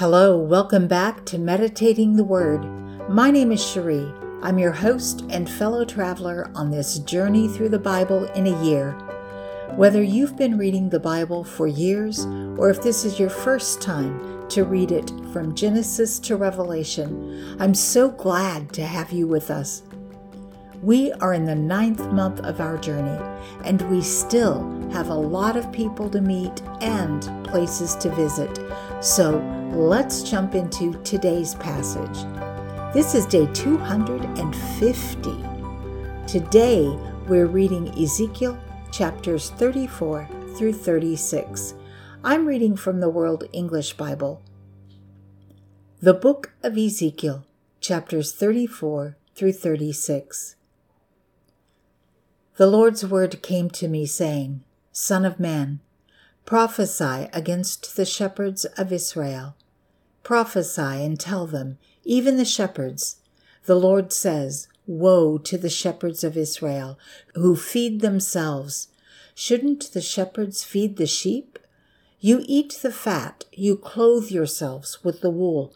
Hello, welcome back to Meditating the Word. My name is Cherie. I'm your host and fellow traveler on this journey through the Bible in a year. Whether you've been reading the Bible for years or if this is your first time to read it from Genesis to Revelation, I'm so glad to have you with us. We are in the ninth month of our journey, and we still have a lot of people to meet and places to visit. So let's jump into today's passage. This is day 250. Today we're reading Ezekiel chapters 34 through 36. I'm reading from the World English Bible. The Book of Ezekiel, chapters 34 through 36. The Lord's word came to me, saying, Son of man, prophesy against the shepherds of Israel. Prophesy and tell them, even the shepherds, the Lord says, Woe to the shepherds of Israel, who feed themselves. Shouldn't the shepherds feed the sheep? You eat the fat, you clothe yourselves with the wool.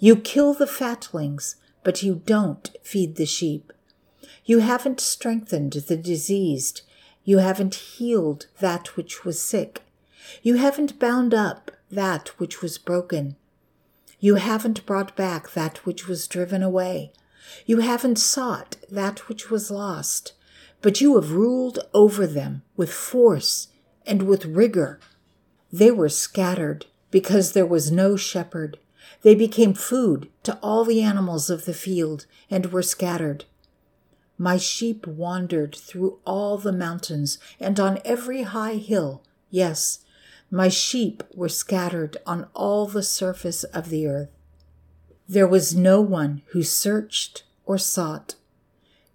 You kill the fatlings, but you don't feed the sheep. You haven't strengthened the diseased. You haven't healed that which was sick. You haven't bound up that which was broken. You haven't brought back that which was driven away. You haven't sought that which was lost, but you have ruled over them with force and with rigor. They were scattered because there was no shepherd. They became food to all the animals of the field and were scattered. My sheep wandered through all the mountains and on every high hill. Yes, my sheep were scattered on all the surface of the earth. There was no one who searched or sought.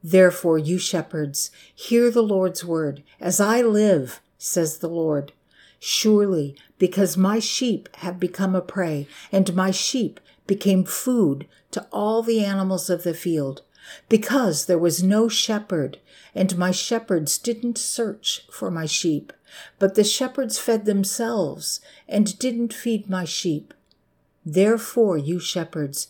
Therefore, you shepherds, hear the Lord's word. As I live, says the Lord, surely because my sheep have become a prey, and my sheep became food to all the animals of the field, because there was no shepherd, and my shepherds didn't search for my sheep, but the shepherds fed themselves and didn't feed my sheep. Therefore, you shepherds,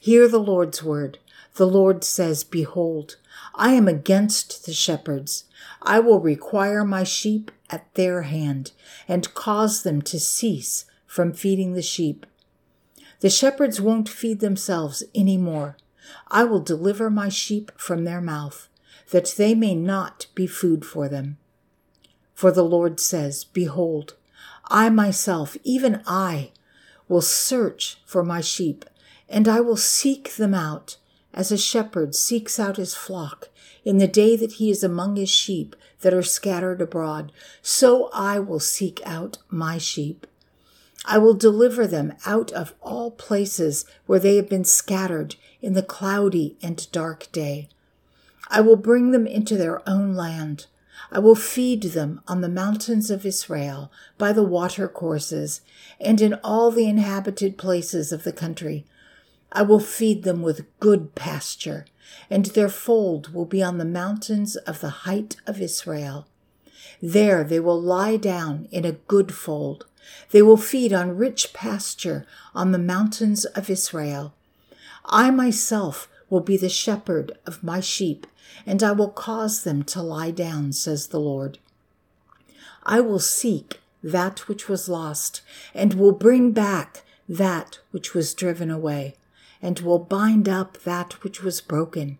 hear the Lord's word. The Lord says, Behold, I am against the shepherds. I will require my sheep at their hand and cause them to cease from feeding the sheep. The shepherds won't feed themselves any more. I will deliver my sheep from their mouth, that they may not be food for them. For the Lord says, Behold, I myself, even I, will search for my sheep, and I will seek them out, as a shepherd seeks out his flock in the day that he is among his sheep that are scattered abroad. So I will seek out my sheep. I will deliver them out of all places where they have been scattered in the cloudy and dark day. I will bring them into their own land. I will feed them on the mountains of Israel, by the watercourses, and in all the inhabited places of the country. I will feed them with good pasture, and their fold will be on the mountains of the height of Israel. There they will lie down in a good fold. They will feed on rich pasture on the mountains of Israel. I myself will be the shepherd of my sheep, and I will cause them to lie down, says the Lord. I will seek that which was lost, and will bring back that which was driven away, and will bind up that which was broken.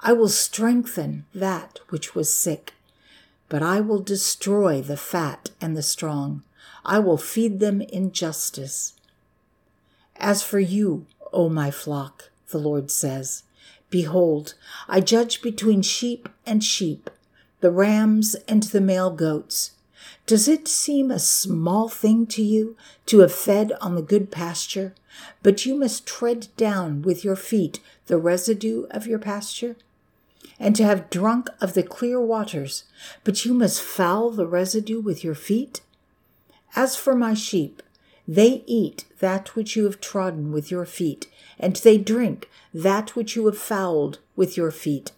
I will strengthen that which was sick, but I will destroy the fat and the strong. I will feed them in justice. As for you, O my flock, the Lord says, Behold, I judge between sheep and sheep, the rams and the male goats. Does it seem a small thing to you to have fed on the good pasture, but you must tread down with your feet the residue of your pasture? And to have drunk of the clear waters, but you must foul the residue with your feet? As for my sheep, they eat that which you have trodden with your feet, and they drink that which you have fouled with your feet.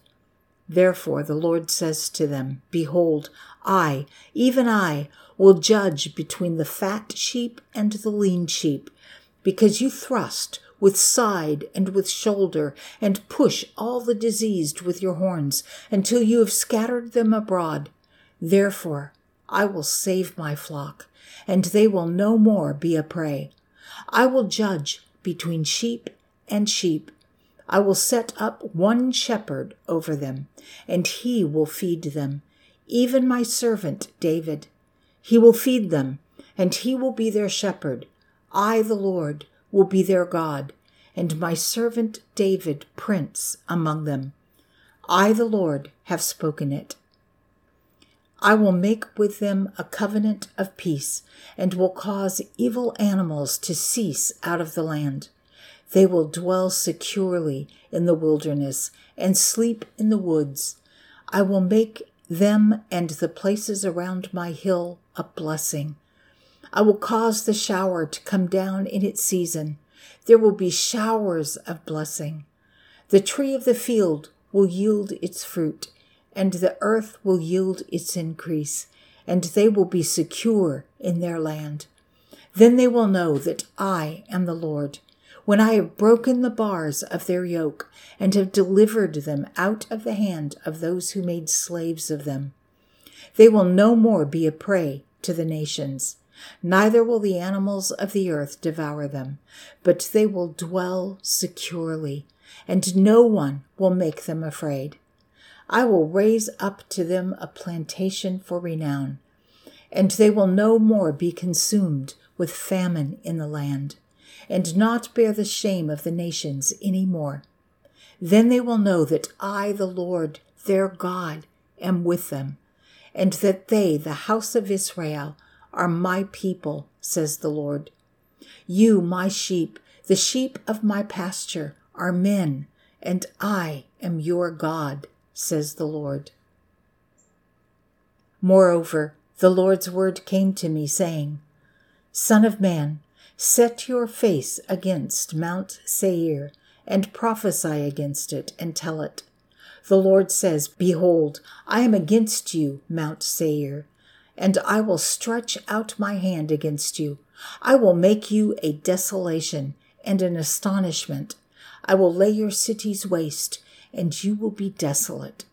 Therefore the Lord says to them, Behold, I, even I, will judge between the fat sheep and the lean sheep, because you thrust with side and with shoulder, and push all the diseased with your horns, until you have scattered them abroad. Therefore I will save my flock, and they will no more be a prey. I will judge between sheep and sheep. I will set up one shepherd over them, and he will feed them, even my servant David. He will feed them, and he will be their shepherd. I, the Lord, will be their God, and my servant David prince among them. I, the Lord, have spoken it. I will make with them a covenant of peace, and will cause evil animals to cease out of the land. They will dwell securely in the wilderness and sleep in the woods. I will make them and the places around my hill a blessing. I will cause the shower to come down in its season. There will be showers of blessing. The tree of the field will yield its fruit, and the earth will yield its increase, and they will be secure in their land. Then they will know that I am the Lord, when I have broken the bars of their yoke, and have delivered them out of the hand of those who made slaves of them. They will no more be a prey to the nations Neither will the animals of the earth devour them, but they will dwell securely, and no one will make them afraid. I will raise up to them a plantation for renown, and they will no more be consumed with famine in the land, and not bear the shame of the nations any more. Then they will know that I, the Lord, their God, am with them, and that they, the house of Israel, are my people, says the Lord. You, my sheep, the sheep of my pasture, are men, and I am your God, says the Lord. Moreover, the Lord's word came to me, saying, Son of man, set your face against Mount Seir, and prophesy against it, and tell it. The Lord says, Behold, I am against you, Mount Seir, and I will stretch out my hand against you. I will make you a desolation and an astonishment. I will lay your cities waste, and you will be desolate.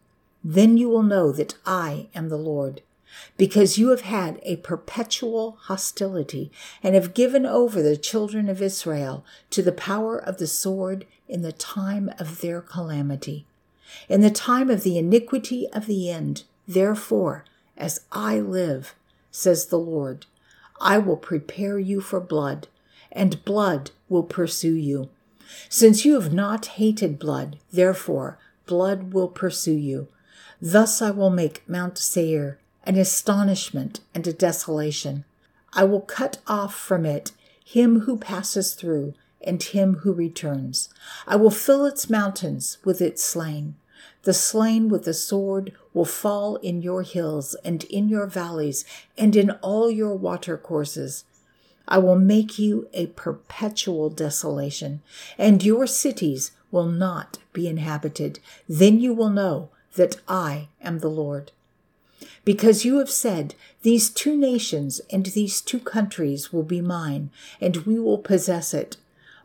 Then you will know that I am the Lord. Because you have had a perpetual hostility and have given over the children of Israel to the power of the sword in the time of their calamity. In the time of the iniquity of the end, therefore, as I live, says the Lord, I will prepare you for blood, and blood will pursue you. Since you have not hated blood, therefore blood will pursue you. Thus I will make Mount Seir an astonishment and a desolation. I will cut off from it him who passes through and him who returns. I will fill its mountains with its slain. The slain with the sword will fall in your hills and in your valleys and in all your watercourses. I will make you a perpetual desolation, and your cities will not be inhabited. Then you will know that I am the Lord. Because you have said, These two nations and these two countries will be mine, and we will possess it.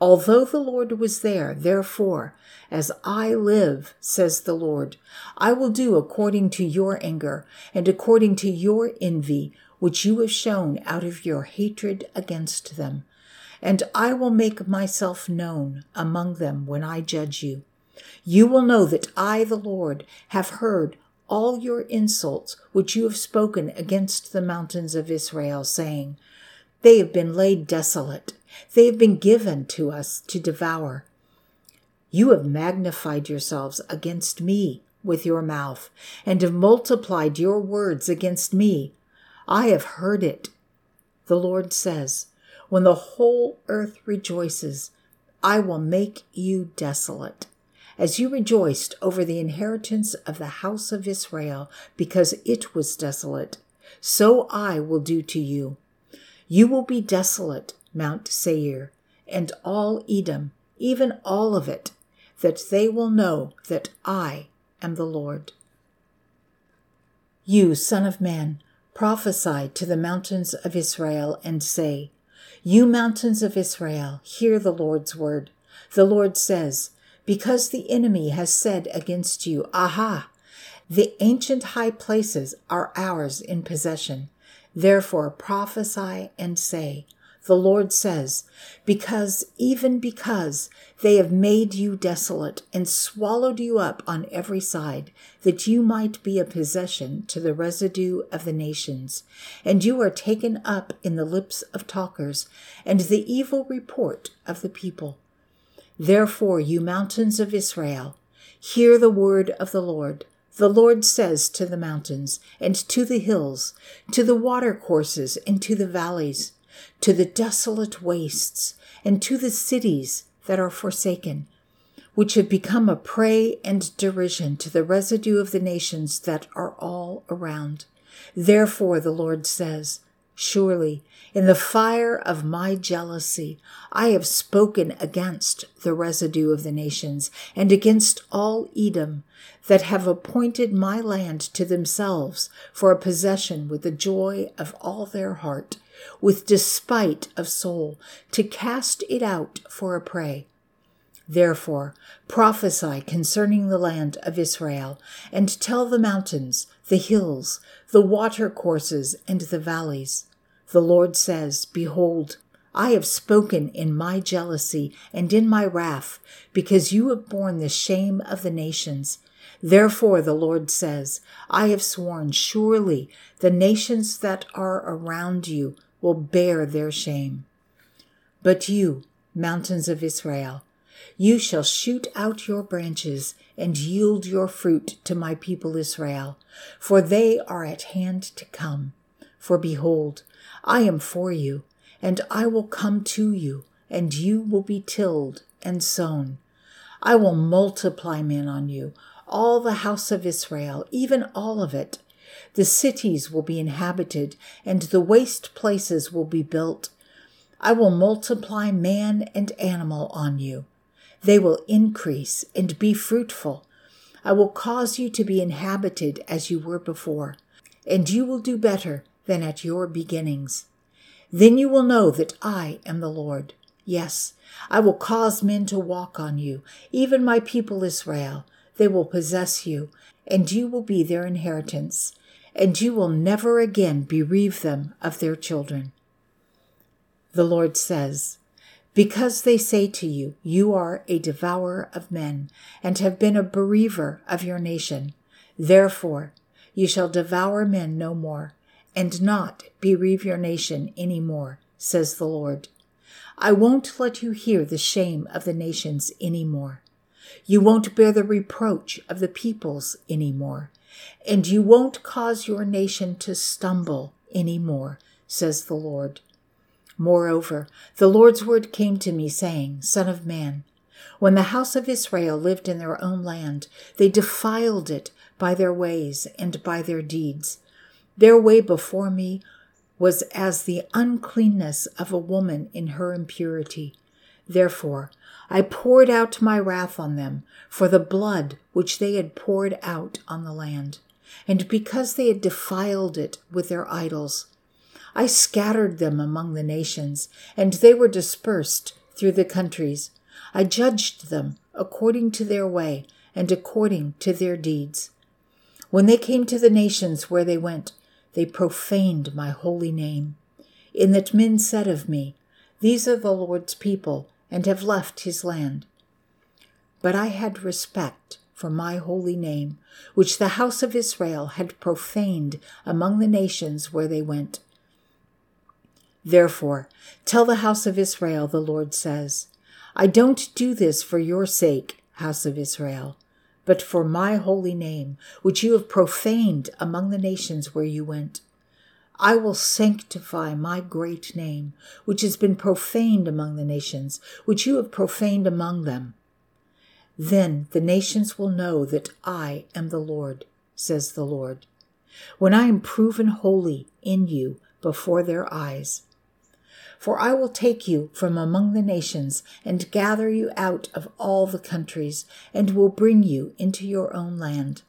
Although the Lord was there, therefore, as I live, says the Lord, I will do according to your anger and according to your envy, which you have shown out of your hatred against them. And I will make myself known among them when I judge you. You will know that I, the Lord, have heard all your insults which you have spoken against the mountains of Israel, saying, They have been laid desolate they have been given to us to devour. You have magnified yourselves against me with your mouth, and have multiplied your words against me. I have heard it. The Lord says, When the whole earth rejoices, I will make you desolate. As you rejoiced over the inheritance of the house of Israel, because it was desolate, so I will do to you. You will be desolate Mount Seir, and all Edom, even all of it, that they will know that I am the Lord. You, Son of Man, prophesy to the mountains of Israel and say, You mountains of Israel, hear the Lord's word. The Lord says, Because the enemy has said against you, Aha! The ancient high places are ours in possession. Therefore prophesy and say, the Lord says, because, even because they have made you desolate and swallowed you up on every side, that you might be a possession to the residue of the nations, and you are taken up in the lips of talkers, and the evil report of the people. Therefore, you mountains of Israel, hear the word of the Lord. The Lord says to the mountains and to the hills, to the watercourses and to the valleys, to the desolate wastes, and to the cities that are forsaken, which have become a prey and derision to the residue of the nations that are all around. Therefore, the Lord says, Surely, in the fire of my jealousy, I have spoken against the residue of the nations and against all Edom that have appointed my land to themselves for a possession with the joy of all their heart, with despite of soul, to cast it out for a prey. Therefore, prophesy concerning the land of Israel, and tell the mountains, the hills, the watercourses, and the valleys. The Lord says, Behold, I have spoken in my jealousy and in my wrath, because you have borne the shame of the nations. Therefore, the Lord says, I have sworn, surely the nations that are around you will bear their shame. But you, mountains of Israel, you shall shoot out your branches and yield your fruit to my people Israel, for they are at hand to come. For behold, I am for you, and I will come to you, and you will be tilled and sown. I will multiply men on you, all the house of Israel, even all of it, the cities will be inhabited, and the waste places will be built. I will multiply man and animal on you. They will increase and be fruitful. I will cause you to be inhabited as you were before, and you will do better than at your beginnings. Then you will know that I am the Lord. Yes, I will cause men to walk on you, even my people Israel. They will possess you, and you will be their inheritance and you will never again bereave them of their children. The Lord says, Because they say to you, You are a devourer of men, and have been a bereaver of your nation, therefore you shall devour men no more, and not bereave your nation any more, says the Lord. I won't let you hear the shame of the nations any more. You won't bear the reproach of the peoples any more and you won't cause your nation to stumble any more, says the Lord. Moreover, the Lord's word came to me, saying, Son of man, when the house of Israel lived in their own land, they defiled it by their ways and by their deeds. Their way before me was as the uncleanness of a woman in her impurity. Therefore, I poured out my wrath on them for the blood which they had poured out on the land, and because they had defiled it with their idols. I scattered them among the nations, and they were dispersed through the countries. I judged them according to their way and according to their deeds. When they came to the nations where they went, they profaned my holy name, in that men said of me, These are the Lord's people and have left his land. But I had respect for my holy name, which the house of Israel had profaned among the nations where they went. Therefore, tell the house of Israel, the Lord says, I don't do this for your sake, house of Israel, but for my holy name, which you have profaned among the nations where you went. I will sanctify my great name, which has been profaned among the nations, which you have profaned among them. Then the nations will know that I am the Lord, says the Lord, when I am proven holy in you before their eyes. For I will take you from among the nations and gather you out of all the countries, and will bring you into your own land.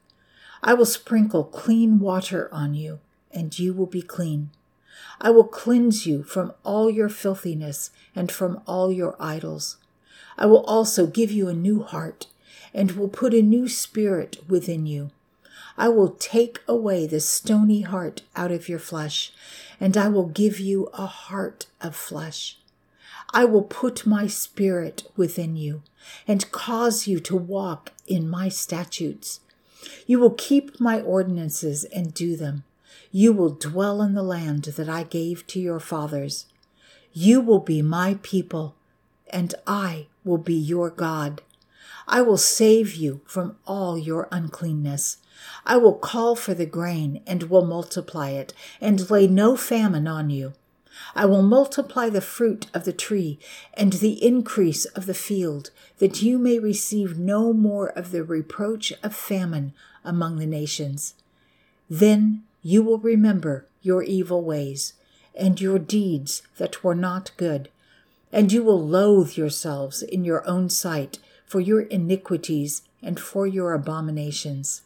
I will sprinkle clean water on you and you will be clean. I will cleanse you from all your filthiness and from all your idols. I will also give you a new heart and will put a new spirit within you. I will take away the stony heart out of your flesh, and I will give you a heart of flesh. I will put my spirit within you and cause you to walk in my statutes. You will keep my ordinances and do them. You will dwell in the land that I gave to your fathers. You will be my people, and I will be your God. I will save you from all your uncleanness. I will call for the grain and will multiply it, and lay no famine on you. I will multiply the fruit of the tree and the increase of the field, that you may receive no more of the reproach of famine among the nations. Then you will remember your evil ways and your deeds that were not good, and you will loathe yourselves in your own sight for your iniquities and for your abominations.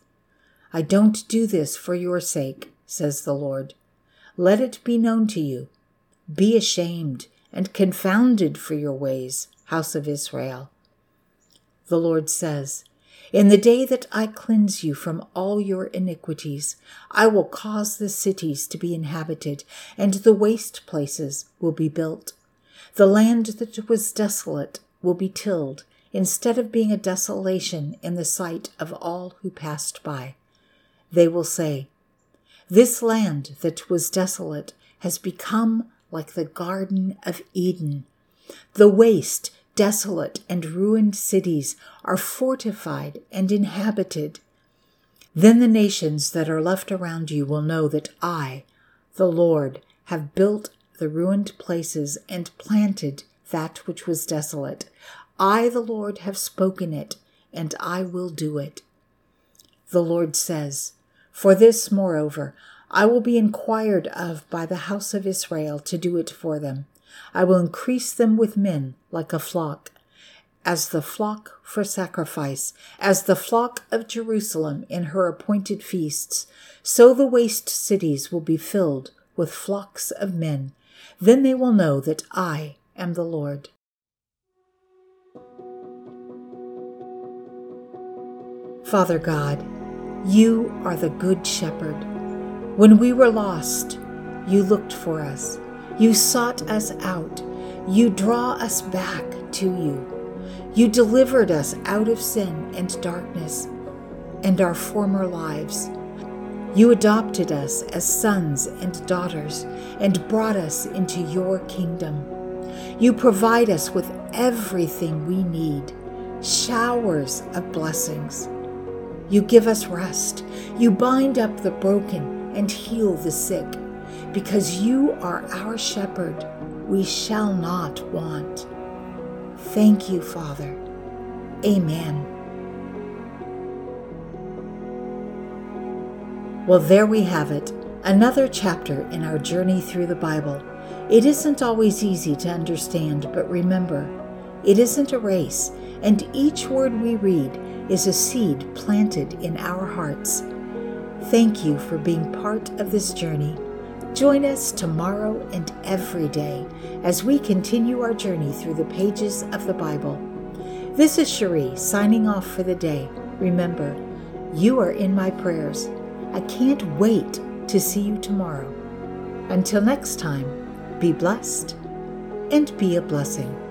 I don't do this for your sake, says the Lord. Let it be known to you. Be ashamed and confounded for your ways, house of Israel. The Lord says, In the day that I cleanse you from all your iniquities, I will cause the cities to be inhabited, and the waste places will be built. The land that was desolate will be tilled, instead of being a desolation in the sight of all who passed by. They will say, This land that was desolate has become like the Garden of Eden. The waste, desolate, and ruined cities are fortified and inhabited. Then the nations that are left around you will know that I, the Lord, have built the ruined places and planted that which was desolate. I, the Lord, have spoken it, and I will do it. The Lord says, For this, moreover, I will be inquired of by the house of Israel to do it for them. I will increase them with men like a flock, as the flock for sacrifice, as the flock of Jerusalem in her appointed feasts. So the waste cities will be filled with flocks of men. Then they will know that I am the Lord. Father God, you are the Good Shepherd. When we were lost, you looked for us. You sought us out. You draw us back to you. You delivered us out of sin and darkness and our former lives. You adopted us as sons and daughters and brought us into your kingdom. You provide us with everything we need, showers of blessings. You give us rest. You bind up the broken and heal the sick. Because you are our shepherd, we shall not want. Thank you, Father. Amen. Well, there we have it, another chapter in our journey through the Bible. It isn't always easy to understand, but remember, it isn't a race, and each word we read is a seed planted in our hearts. Thank you for being part of this journey. Join us tomorrow and every day as we continue our journey through the pages of the Bible. This is Cherie signing off for the day. Remember, you are in my prayers. I can't wait to see you tomorrow. Until next time, be blessed and be a blessing.